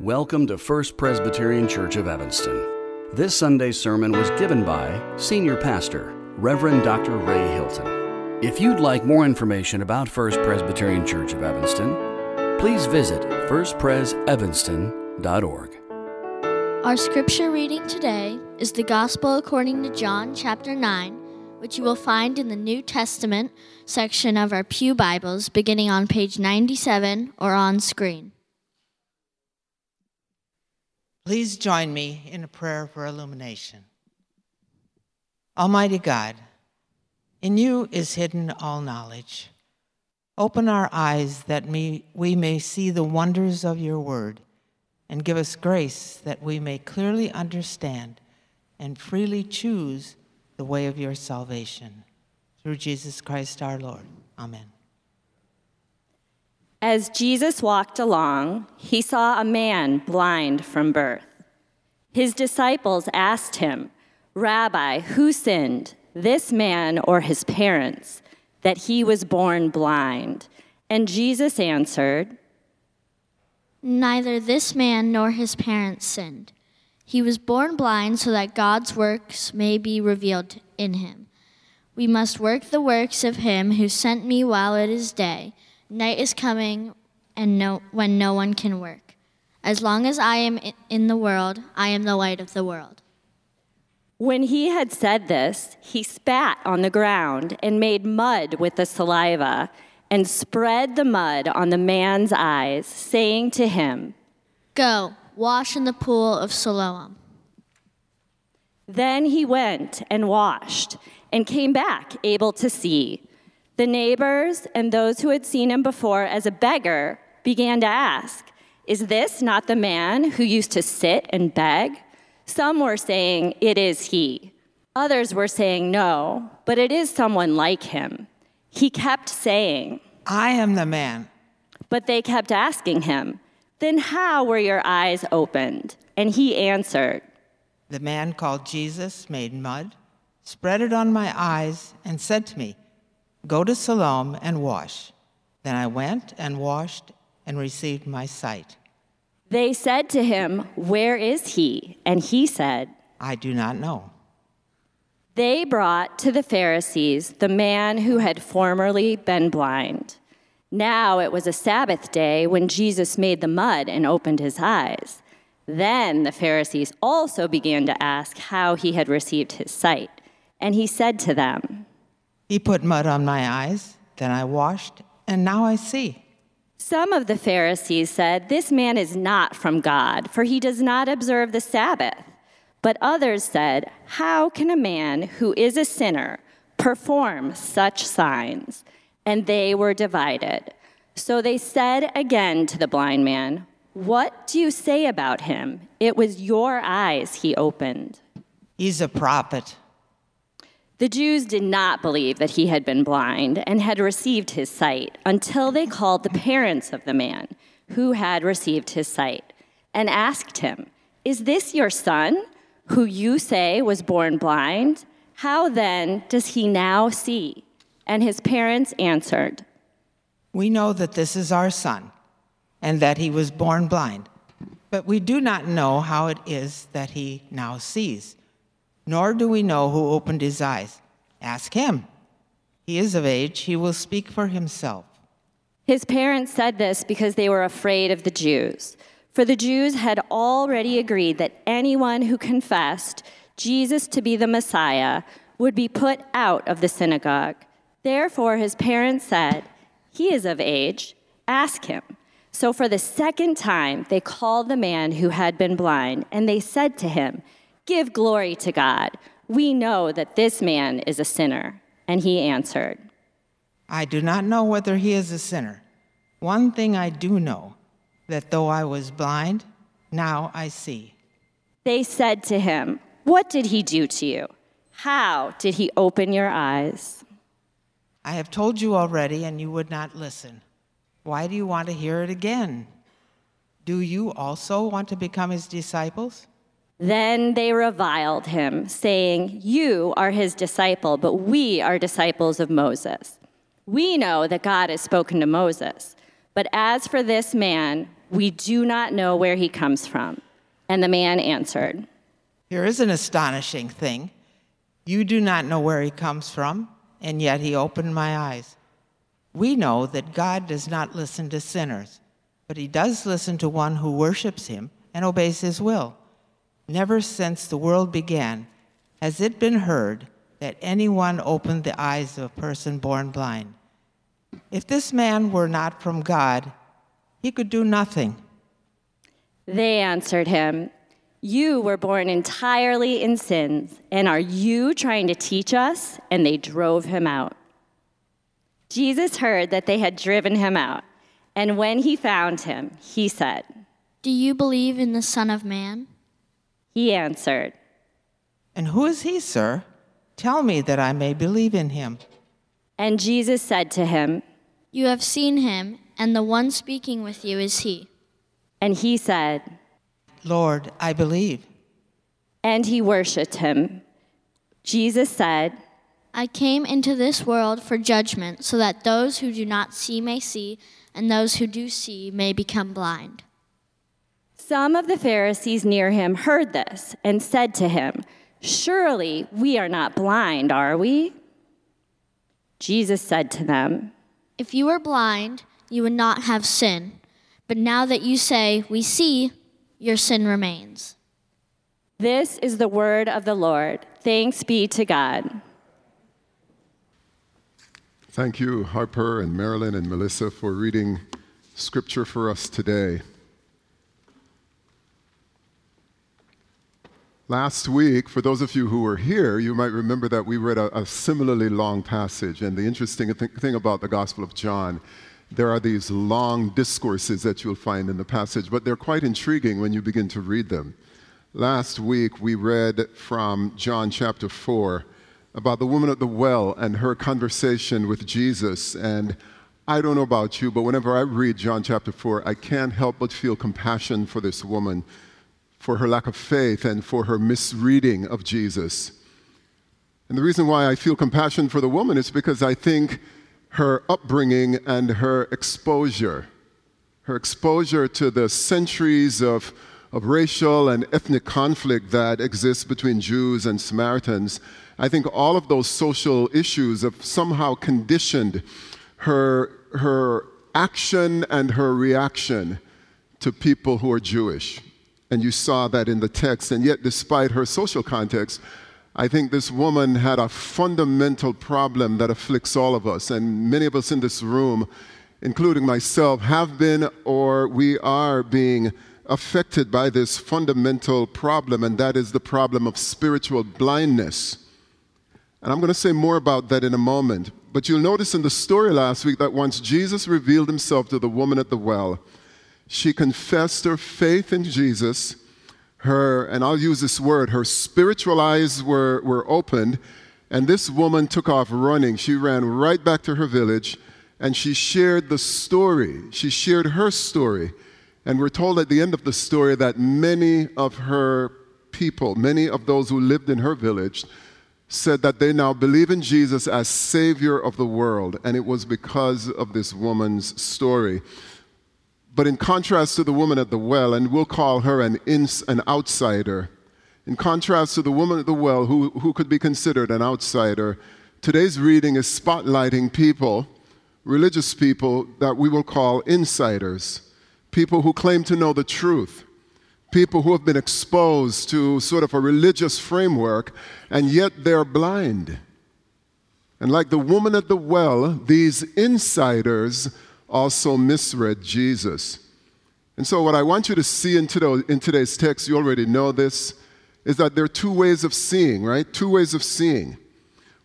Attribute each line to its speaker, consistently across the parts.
Speaker 1: Welcome to First Presbyterian Church of Evanston. This Sunday's sermon was given by Senior Pastor, Reverend Dr. Ray Hylton. If you'd like more information about First Presbyterian Church of Evanston, please visit firstpresevanston.org.
Speaker 2: Our scripture reading today is the Gospel according to John chapter 9, which you will find in the New Testament section of our Pew Bibles beginning on page 97 or on screen.
Speaker 3: Please join me in a prayer for illumination. Almighty God, in you is hidden all knowledge. Open our eyes that we may see the wonders of your word, and give us grace that we may clearly understand and freely choose the way of your salvation. Through Jesus Christ our Lord. Amen.
Speaker 4: As Jesus walked along, he saw a man blind from birth. His disciples asked him, Rabbi, who sinned, this man or his parents, that he was born blind? And Jesus answered,
Speaker 2: Neither this man nor his parents sinned. He was born blind so that God's works may be revealed in him. We must work the works of him who sent me while it is day. Night is coming and no, when no one can work. As long as I am in the world, I am the light of the world.
Speaker 4: When he had said this, he spat on the ground and made mud with the saliva and spread the mud on the man's eyes, saying to him,
Speaker 2: Go, wash in the pool of Siloam.
Speaker 4: Then he went and washed and came back able to see. The neighbors and those who had seen him before as a beggar began to ask, Is this not the man who used to sit and beg? Some were saying, It is he. Others were saying, No, but it is someone like him. He kept saying,
Speaker 3: I am the man.
Speaker 4: But they kept asking him, Then how were your eyes opened? And he answered,
Speaker 3: The man called Jesus made mud, spread it on my eyes, and said to me, Go to Siloam and wash. Then I went and washed and received my sight.
Speaker 4: They said to him, Where is he? And he said,
Speaker 3: I do not know.
Speaker 4: They brought to the Pharisees the man who had formerly been blind. Now it was a Sabbath day when Jesus made the mud and opened his eyes. Then the Pharisees also began to ask how he had received his sight. And he said to them,
Speaker 3: He put mud on my eyes, then I washed, and now I see.
Speaker 4: Some of the Pharisees said, This man is not from God, for he does not observe the Sabbath. But others said, How can a man who is a sinner perform such signs? And they were divided. So they said again to the blind man, What do you say about him? It was your eyes he opened.
Speaker 3: He's a prophet.
Speaker 4: The Jews did not believe that he had been blind and had received his sight until they called the parents of the man who had received his sight and asked him, Is this your son, who you say was born blind? How then does he now see? And his parents answered,
Speaker 3: We know that this is our son and that he was born blind, but we do not know how it is that he now sees nor do we know who opened his eyes. Ask him. He is of age, he will speak for himself.
Speaker 4: His parents said this because they were afraid of the Jews. For the Jews had already agreed that anyone who confessed Jesus to be the Messiah would be put out of the synagogue. Therefore, his parents said, He is of age, ask him. So, for the second time, they called the man who had been blind, and they said to him, Give glory to God. We know that this man is a sinner. And he answered,
Speaker 3: I do not know whether he is a sinner. One thing I do know that though I was blind, now I see.
Speaker 4: They said to him, What did he do to you? How did he open your eyes?
Speaker 3: I have told you already, and you would not listen. Why do you want to hear it again? Do you also want to become his disciples?
Speaker 4: Then they reviled him, saying, You are his disciple, but we are disciples of Moses. We know that God has spoken to Moses, but as for this man, We do not know where he comes from. And the man answered,
Speaker 3: Here is an astonishing thing. You do not know where he comes from, and yet he opened my eyes. We know that God does not listen to sinners, but he does listen to one who worships him and obeys his will. Never since the world began has it been heard that anyone opened the eyes of a person born blind. If this man were not from God, he could do nothing.
Speaker 4: They answered him, You were born entirely in sins, and are you trying to teach us? And they drove him out. Jesus heard that they had driven him out, and when he found him, he said,
Speaker 2: Do you believe in the Son of Man?
Speaker 4: He answered,
Speaker 3: And who is he, sir? Tell me that I may believe in him.
Speaker 4: And Jesus said to him,
Speaker 2: You have seen him, and the one speaking with you is he.
Speaker 4: And he said,
Speaker 3: Lord, I believe.
Speaker 4: And he worshiped him. Jesus said,
Speaker 2: I came into this world for judgment, so that those who do not see may see, and those who do see may become blind.
Speaker 4: Some of the Pharisees near him heard this and said to him, Surely we are not blind, are we? Jesus said to them,
Speaker 2: If you were blind, you would not have sin. But now that you say, We see, your sin remains.
Speaker 4: This is the word of the Lord. Thanks be to God.
Speaker 5: Thank you, Harper and Marilyn and Melissa, for reading scripture for us today. Last week, for those of you who were here, you might remember that we read a, a similarly long passage. And the interesting th- thing about the Gospel of John, there are these long discourses that you'll find in the passage, but they're quite intriguing when you begin to read them. Last week, we read from John chapter 4 about the woman at the well and her conversation with Jesus. And I don't know about you, but whenever I read John chapter 4, I can't help but feel compassion for this woman for her lack of faith and for her misreading of Jesus. And the reason why I feel compassion for the woman is because I think her upbringing and her exposure, her exposure to the centuries of, of racial and ethnic conflict that exists between Jews and Samaritans, I think all of those social issues have somehow conditioned her, her action and her reaction to people who are Jewish. And you saw that in the text. And yet, despite her social context, I think this woman had a fundamental problem that afflicts all of us. And many of us in this room, including myself, have been or we are being affected by this fundamental problem, and that is the problem of spiritual blindness. And I'm going to say more about that in a moment. But you'll notice in the story last week that once Jesus revealed himself to the woman at the well, she confessed her faith in Jesus. Her, and I'll use this word, her spiritual eyes were, were opened, and this woman took off running. She ran right back to her village and she shared the story. She shared her story. And we're told at the end of the story that many of her people, many of those who lived in her village, said that they now believe in Jesus as Savior of the world. And it was because of this woman's story. But in contrast to the woman at the well, and we'll call her an, ins, an outsider, in contrast to the woman at the well, who, who could be considered an outsider, today's reading is spotlighting people, religious people, that we will call insiders, people who claim to know the truth, people who have been exposed to sort of a religious framework, and yet they're blind. And like the woman at the well, these insiders also misread Jesus. And so, what I want you to see in, today, in today's text, you already know this, is that there are two ways of seeing, right? Two ways of seeing.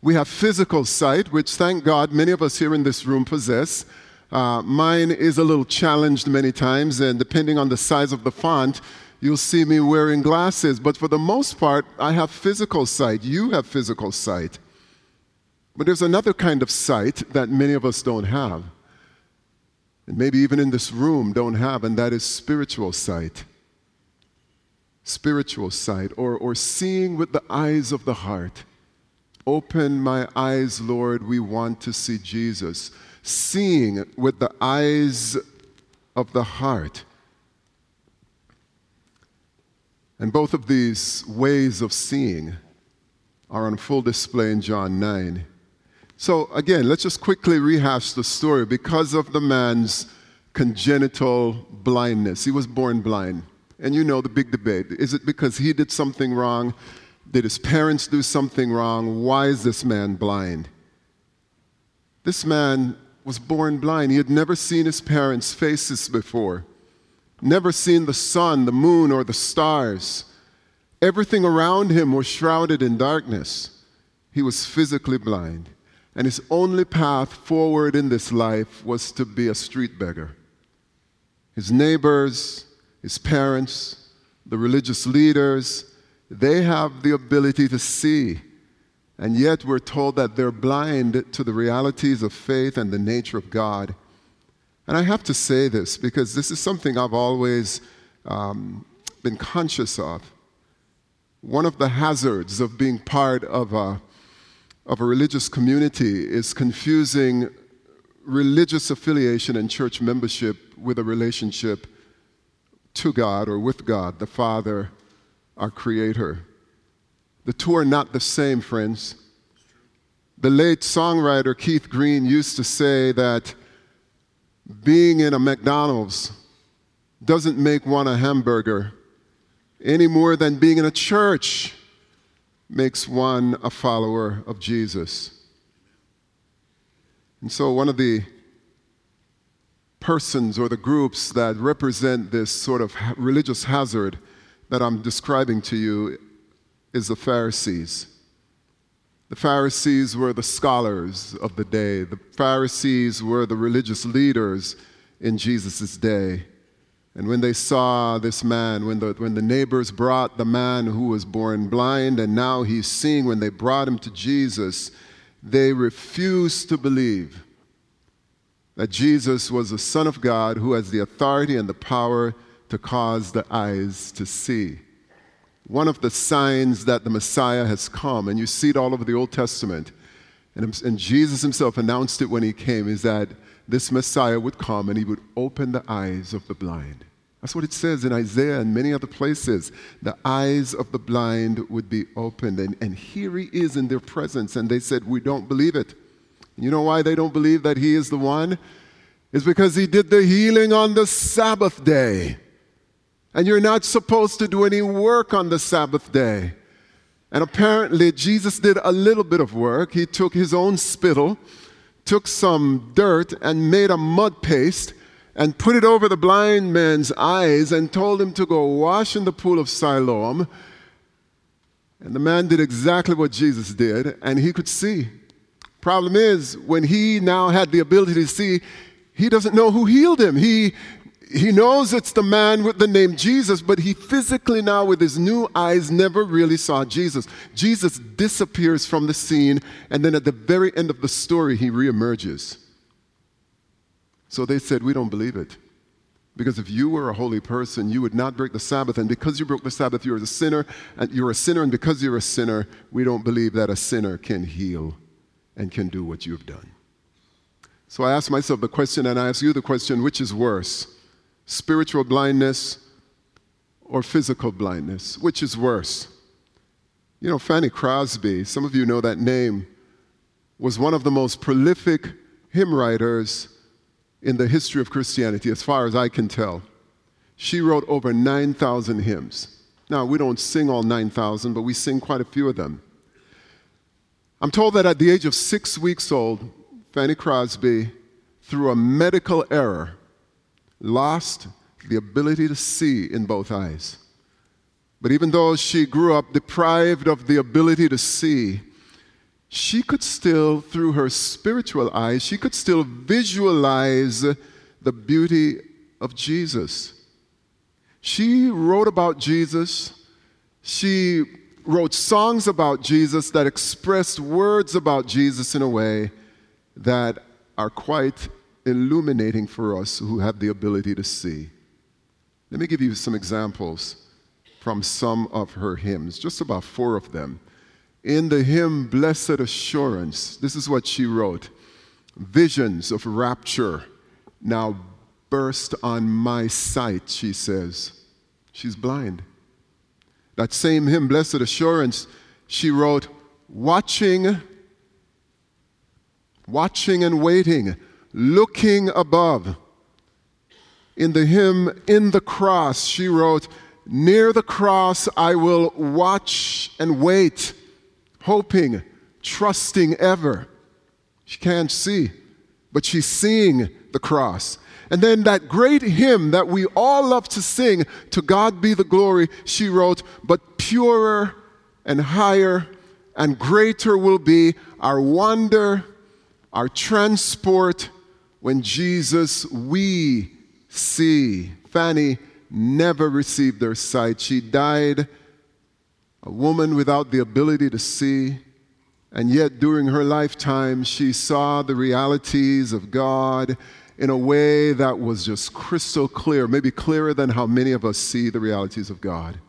Speaker 5: We have physical sight, which thank God many of us here in this room possess. Uh, mine is a little challenged many times, and depending on the size of the font, you'll see me wearing glasses. But for the most part, I have physical sight. You have physical sight. But there's another kind of sight that many of us don't have and maybe even in this room don't have, and that is spiritual sight. Spiritual sight, or, or seeing with the eyes of the heart. Open my eyes, Lord, we want to see Jesus. Seeing with the eyes of the heart. And both of these ways of seeing are on full display in John 9. So, again, let's just quickly rehash the story. Because of the man's congenital blindness, he was born blind. And you know the big debate. Is it because he did something wrong? Did his parents do something wrong? Why is this man blind? This man was born blind. He had never seen his parents' faces before, never seen the sun, the moon, or the stars. Everything around him was shrouded in darkness. He was physically blind, and his only path forward in this life was to be a street beggar. His neighbors, his parents, the religious leaders, they have the ability to see. And yet we're told that they're blind to the realities of faith and the nature of God. And I have to say this because this is something I've always um, been conscious of. One of the hazards of being part of a, of a religious community is confusing religious affiliation and church membership with a relationship to God or with God, the Father, our Creator. The two are not the same, friends. The late songwriter Keith Green used to say that being in a McDonald's doesn't make one a hamburger any more than being in a church makes one a follower of Jesus. And so, one of the persons or the groups that represent this sort of religious hazard that I'm describing to you is the Pharisees. The Pharisees were the scholars of the day. The Pharisees were the religious leaders in Jesus' day. And when they saw this man, when the, when the neighbors brought the man who was born blind and now he's seeing, when they brought him to Jesus, they refused to believe that Jesus was the Son of God who has the authority and the power to cause the eyes to see. One of the signs that the Messiah has come, and you see it all over the Old Testament, and, and Jesus himself announced it when he came, is that this Messiah would come and he would open the eyes of the blind. That's what it says in Isaiah and many other places. The eyes of the blind would be opened. And, and here he is in their presence. And they said, We don't believe it. You know why they don't believe that he is the one? It's because he did the healing on the Sabbath day. And you're not supposed to do any work on the Sabbath day. And apparently, Jesus did a little bit of work. He took his own spittle, took some dirt, and made a mud paste and put it over the blind man's eyes and told him to go wash in the pool of Siloam. And the man did exactly what Jesus did, and he could see. Problem is, when he now had the ability to see, he doesn't know who healed him. He, he knows it's the man with the name Jesus, but he physically now, with his new eyes, never really saw Jesus. Jesus disappears from the scene, and then at the very end of the story, he reemerges. So they said, We don't believe it. Because if you were a holy person, you would not break the Sabbath. And because you broke the Sabbath, you're a sinner. And you're a sinner. And because you're a sinner, we don't believe that a sinner can heal and can do what you've done. So I ask myself the question, and I ask you the question which is worse, spiritual blindness or physical blindness? Which is worse? You know, Fanny Crosby, some of you know that name, was one of the most prolific hymn writers in the history of Christianity, as far as I can tell. She wrote over 9,000 hymns. Now, we don't sing all 9,000, but we sing quite a few of them. I'm told that at the age of six weeks old, Fanny Crosby, through a medical error, lost the ability to see in both eyes. But even though she grew up deprived of the ability to see, she could still, through her spiritual eyes, she could still visualize the beauty of Jesus. She wrote about Jesus. She wrote songs about Jesus that expressed words about Jesus in a way that are quite illuminating for us who have the ability to see. Let me give you some examples from some of her hymns, just about four of them. In the hymn Blessed Assurance, this is what she wrote Visions of rapture now burst on my sight, she says. She's blind. that same hymn, Blessed Assurance, she wrote, Watching, watching and waiting, looking above. In the hymn, In the Cross, she wrote, Near the cross I will watch and wait, hoping, trusting ever. She can't see, but she's seeing the cross. And then that great hymn that we all love to sing, To God be the glory, she wrote, But purer and higher and greater will be our wonder, our transport when Jesus we see. Fanny never received their sight. She died a woman without the ability to see, and yet during her lifetime, she saw the realities of God in a way that was just crystal clear, maybe clearer than how many of us see the realities of God.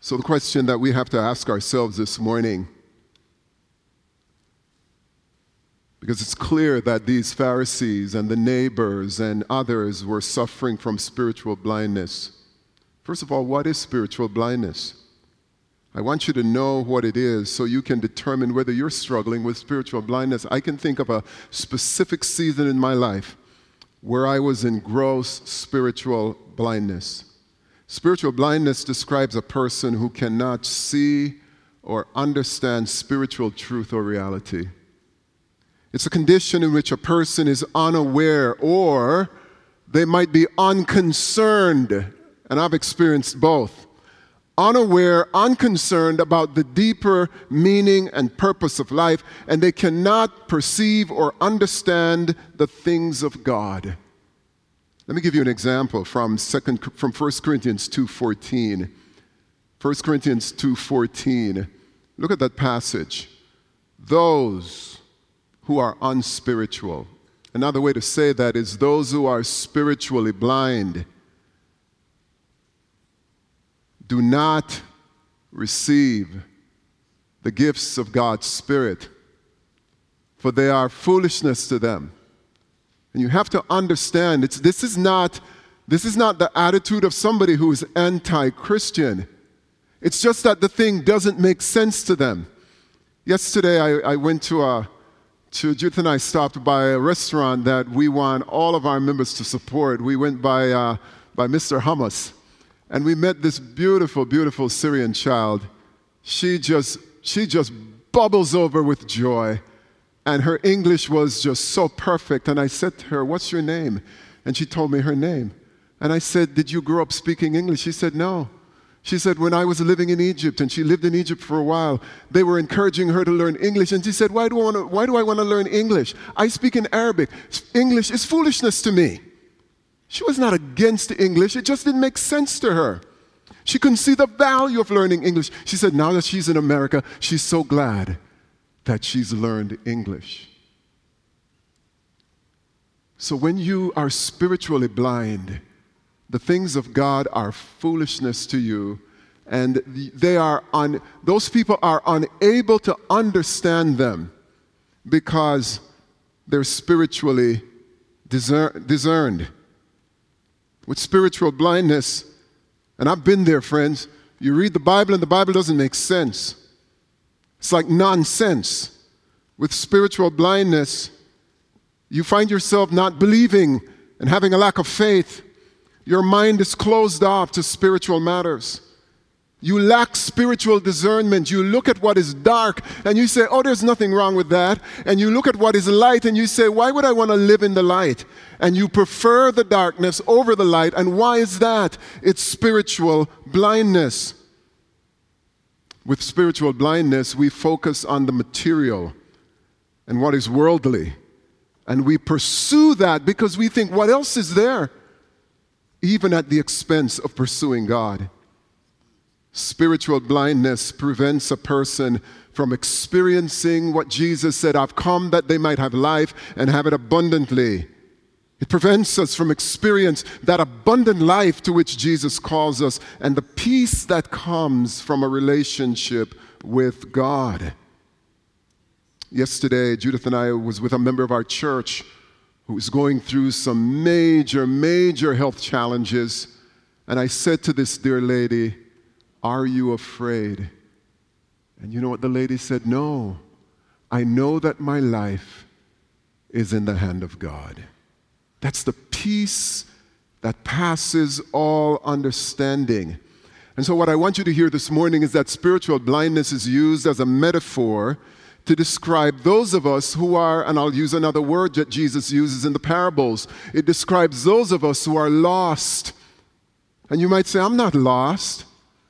Speaker 5: So, the question that we have to ask ourselves this morning because it's clear that these Pharisees and the neighbors and others were suffering from spiritual blindness. First of all, what is spiritual blindness? I want you to know what it is so you can determine whether you're struggling with spiritual blindness. I can think of a specific season in my life where I was in gross spiritual blindness. Spiritual blindness describes a person who cannot see or understand spiritual truth or reality. It's a condition in which a person is unaware or they might be unconcerned, and I've experienced both. Unaware, unconcerned about the deeper meaning and purpose of life, and they cannot perceive or understand the things of God. Let me give you an example from, second, from 1 Corinthians 2.14. 1 Corinthians 2.14. Look at that passage. Those who are unspiritual. Another way to say that is those who are spiritually blind do not receive the gifts of God's Spirit, for they are foolishness to them. And you have to understand it's, this, is not, this is not the attitude of somebody who is anti Christian. It's just that the thing doesn't make sense to them. Yesterday, I, I went to a, Judith and I stopped by a restaurant that we want all of our members to support. We went by, uh, by Mr. Hummus, and we met this beautiful, beautiful Syrian child. She just, she just bubbles over with joy and her English was just so perfect. And I said to her, What's your name? And she told me her name. And I said, Did you grow up speaking English? She said, No. She said, When I was living in Egypt, and she lived in Egypt for a while, they were encouraging her to learn English. And she said, Why do I want to, why do I want to learn English? I speak in Arabic. English is foolishness to me. She was not against English, it just didn't make sense to her. She couldn't see the value of learning English. She said, Now that she's in America, she's so glad that she's learned English. So when you are spiritually blind, the things of God are foolishness to you, and they are un, those people are unable to understand them because they're spiritually discern, discerned. With spiritual blindness, and I've been there, friends, you read the Bible and the Bible doesn't make sense. It's like nonsense. With spiritual blindness, you find yourself not believing and having a lack of faith. Your mind is closed off to spiritual matters. You lack spiritual discernment. You look at what is dark and you say, Oh, there's nothing wrong with that. And you look at what is light and you say, Why would I want to live in the light? And you prefer the darkness over the light. And why is that? It's spiritual blindness. With spiritual blindness, we focus on the material and what is worldly. And we pursue that because we think, what else is there? Even at the expense of pursuing God. Spiritual blindness prevents a person from experiencing what Jesus said, I've come that they might have life and have it abundantly. It prevents us from experience that abundant life to which Jesus calls us and the peace that comes from a relationship with God. Yesterday, Judith and I was with a member of our church who was going through some major, major health challenges. And I said to this dear lady, Are you afraid? And you know what the lady said? No, I know that my life is in the hand of God. That's the peace that passes all understanding. And so, what I want you to hear this morning is that spiritual blindness is used as a metaphor to describe those of us who are, and I'll use another word that Jesus uses in the parables. It describes those of us who are lost. And you might say, I'm not lost.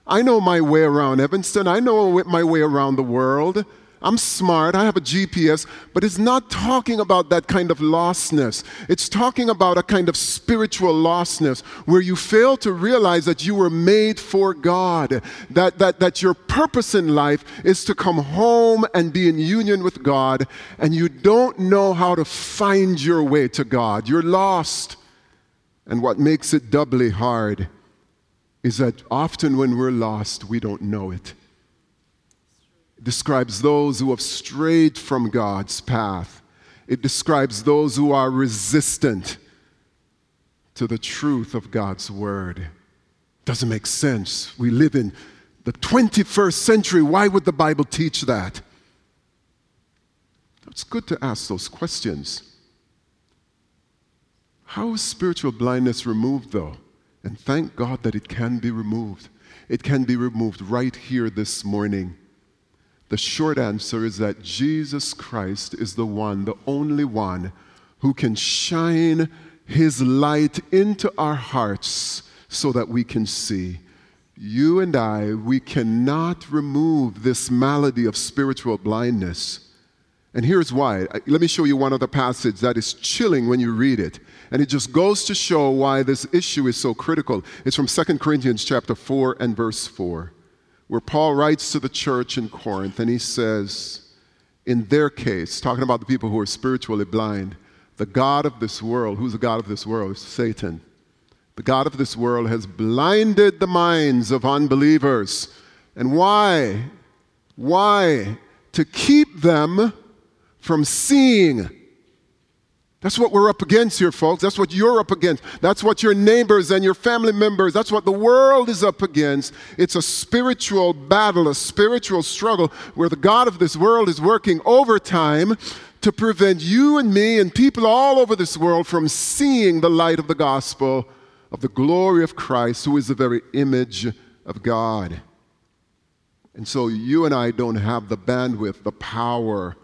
Speaker 5: I know my way around Evanston. I know my way around the world. I'm smart, I have a GPS, but it's not talking about that kind of lostness. It's talking about a kind of spiritual lostness where you fail to realize that you were made for God, that, that, that your purpose in life is to come home and be in union with God, and you don't know how to find your way to God. You're lost. And what makes it doubly hard is that often when we're lost, we don't know it describes those who have strayed from God's path. It describes those who are resistant to the truth of God's word. Doesn't make sense. We live in the 21st century. Why would the Bible teach that? It's good to ask those questions. How is spiritual blindness removed, though? And thank God that it can be removed. It can be removed right here this morning. The short answer is that Jesus Christ is the one, the only one, who can shine his light into our hearts so that we can see. You and I, we cannot remove this malady of spiritual blindness. And here's why. Let me show you one other passage that is chilling when you read it. And it just goes to show why this issue is so critical. It's from 2 Corinthians chapter 4 and verse 4 where Paul writes to the church in Corinth and he says, in their case, talking about the people who are spiritually blind, the God of this world, who's the God of this world? Satan. The God of this world has blinded the minds of unbelievers. And why? Why? To keep them from seeing that's what we're up against here, folks. That's what you're up against. That's what your neighbors and your family members, that's what the world is up against. It's a spiritual battle, a spiritual struggle where the God of this world is working overtime to prevent you and me and people all over this world from seeing the light of the gospel of the glory of Christ, who is the very image of God. And so you and I don't have the bandwidth, the power,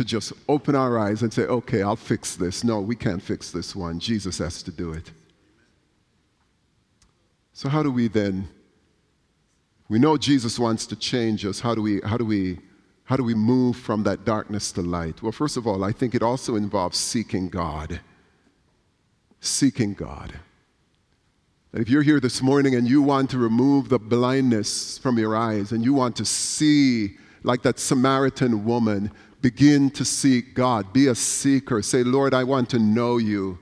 Speaker 5: to just open our eyes and say, okay, I'll fix this. No, we can't fix this one. Jesus has to do it. So, how do we then? We know Jesus wants to change us. How do we, how do we, how do we move from that darkness to light? Well, first of all, I think it also involves seeking God. Seeking God. If you're here this morning and you want to remove the blindness from your eyes and you want to see, like that Samaritan woman begin to seek God. Be a seeker. Say, Lord, I want to know you.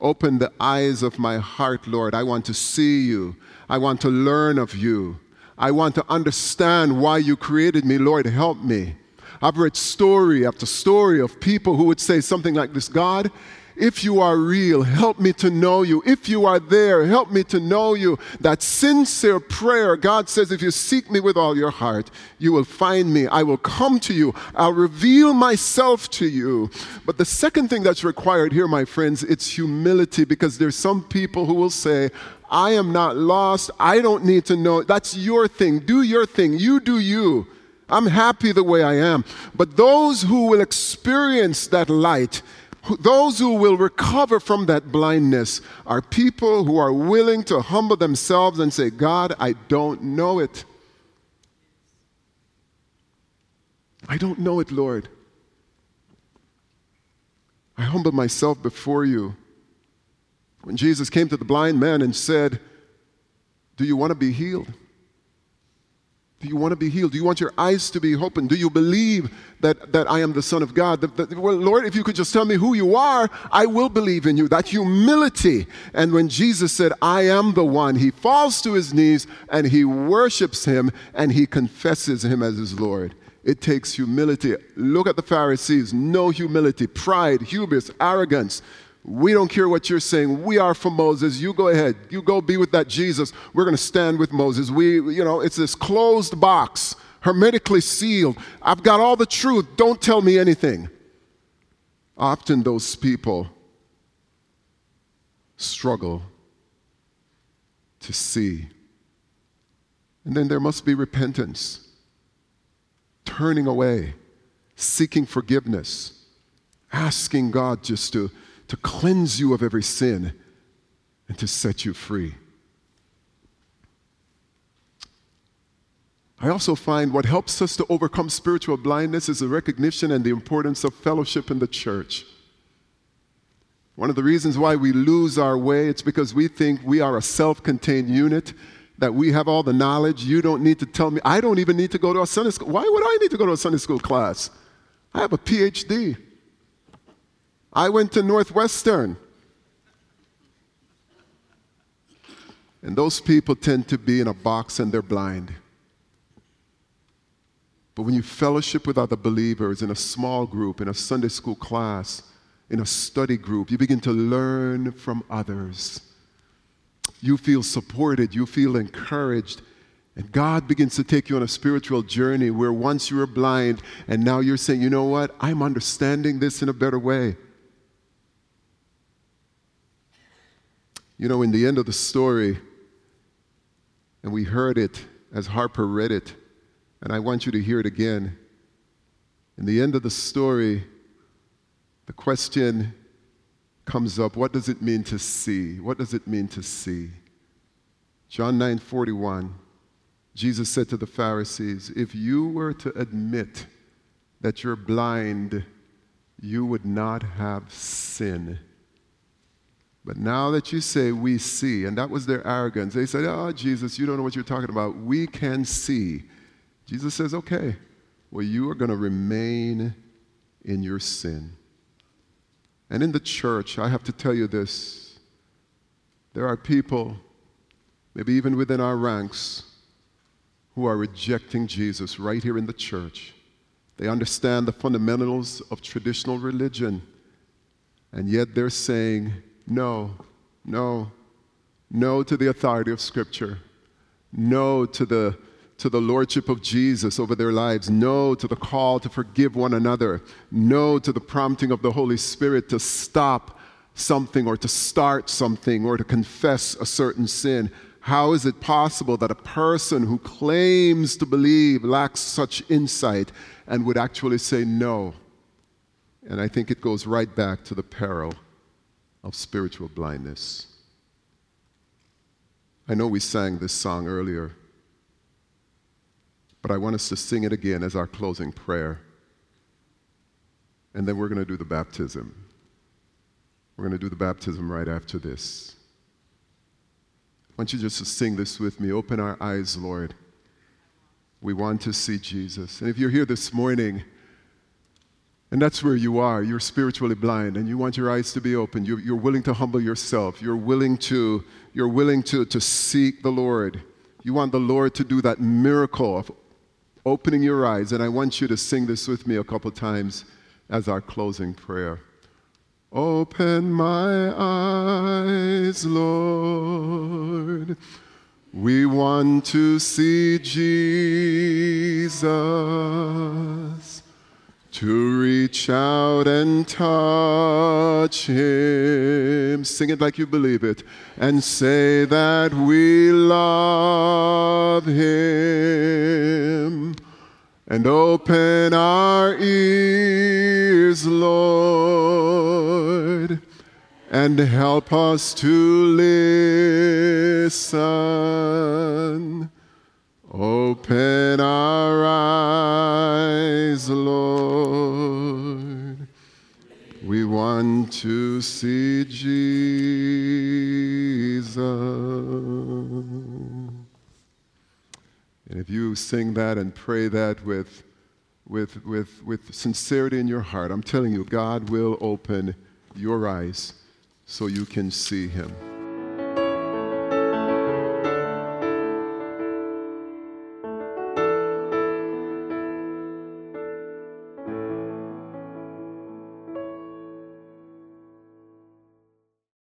Speaker 5: Open the eyes of my heart, Lord. I want to see you. I want to learn of you. I want to understand why you created me. Lord, help me. I've read story after story of people who would say something like this God, if you are real, help me to know you. If you are there, help me to know you. That sincere prayer, God says, if you seek me with all your heart, you will find me. I will come to you. I'll reveal myself to you. But the second thing that's required here, my friends, it's humility because there's some people who will say, I am not lost. I don't need to know. That's your thing. Do your thing. You do you. I'm happy the way I am. But those who will experience that light, those who will recover from that blindness are people who are willing to humble themselves and say, God, I don't know it. I don't know it, Lord. I humble myself before you. When Jesus came to the blind man and said, Do you want to be healed? Do you want to be healed? Do you want your eyes to be open? Do you believe that, that I am the Son of God? Well, Lord, if you could just tell me who you are, I will believe in you. That humility. And when Jesus said, I am the one, he falls to his knees and he worships him and he confesses him as his Lord. It takes humility. Look at the Pharisees no humility, pride, hubris, arrogance. We don't care what you're saying. We are for Moses. You go ahead. You go be with that Jesus. We're going to stand with Moses. We, you know, it's this closed box, hermetically sealed. I've got all the truth. Don't tell me anything. Often those people struggle to see. And then there must be repentance, turning away, seeking forgiveness, asking God just to, to cleanse you of every sin and to set you free. I also find what helps us to overcome spiritual blindness is the recognition and the importance of fellowship in the church. One of the reasons why we lose our way, it's because we think we are a self contained unit, that we have all the knowledge. You don't need to tell me. I don't even need to go to a Sunday school. Why would I need to go to a Sunday school class? I have a PhD. I went to Northwestern. And those people tend to be in a box and they're blind. But when you fellowship with other believers in a small group, in a Sunday school class, in a study group, you begin to learn from others. You feel supported, you feel encouraged, and God begins to take you on a spiritual journey where once you were blind, and now you're saying, you know what? I'm understanding this in a better way. You know, in the end of the story, and we heard it as Harper read it, and I want you to hear it again. In the end of the story, the question comes up what does it mean to see? What does it mean to see? John 9 41, Jesus said to the Pharisees, If you were to admit that you're blind, you would not have sin. But now that you say we see, and that was their arrogance, they said, Oh, Jesus, you don't know what you're talking about. We can see. Jesus says, Okay, well, you are going to remain in your sin. And in the church, I have to tell you this there are people, maybe even within our ranks, who are rejecting Jesus right here in the church. They understand the fundamentals of traditional religion, and yet they're saying, no, no, no to the authority of Scripture, no to the to the lordship of Jesus over their lives, no to the call to forgive one another, no to the prompting of the Holy Spirit to stop something or to start something or to confess a certain sin. How is it possible that a person who claims to believe lacks such insight and would actually say no? And I think it goes right back to the peril of spiritual blindness. I know we sang this song earlier but I want us to sing it again as our closing prayer. And then we're going to do the baptism. We're going to do the baptism right after this. I want you just to sing this with me. Open our eyes, Lord. We want to see Jesus. And if you're here this morning, and that's where you are, you're spiritually blind, and you want your eyes to be open. You're, you're willing to humble yourself. You're willing to, you're willing to, to seek the Lord. You want the Lord to do that miracle of opening your eyes, and I want you to sing this with me a couple times as our closing prayer. Open my eyes, Lord. We want to see Jesus, to reach out and touch Him. Sing it like you believe it, and say that we love Him and open our ears, Lord, and help us to listen. Open our eyes, Lord. We want to see Jesus. And if you sing that and pray that with, with, with, with sincerity in your heart, I'm telling you, God will open your eyes so you can see Him.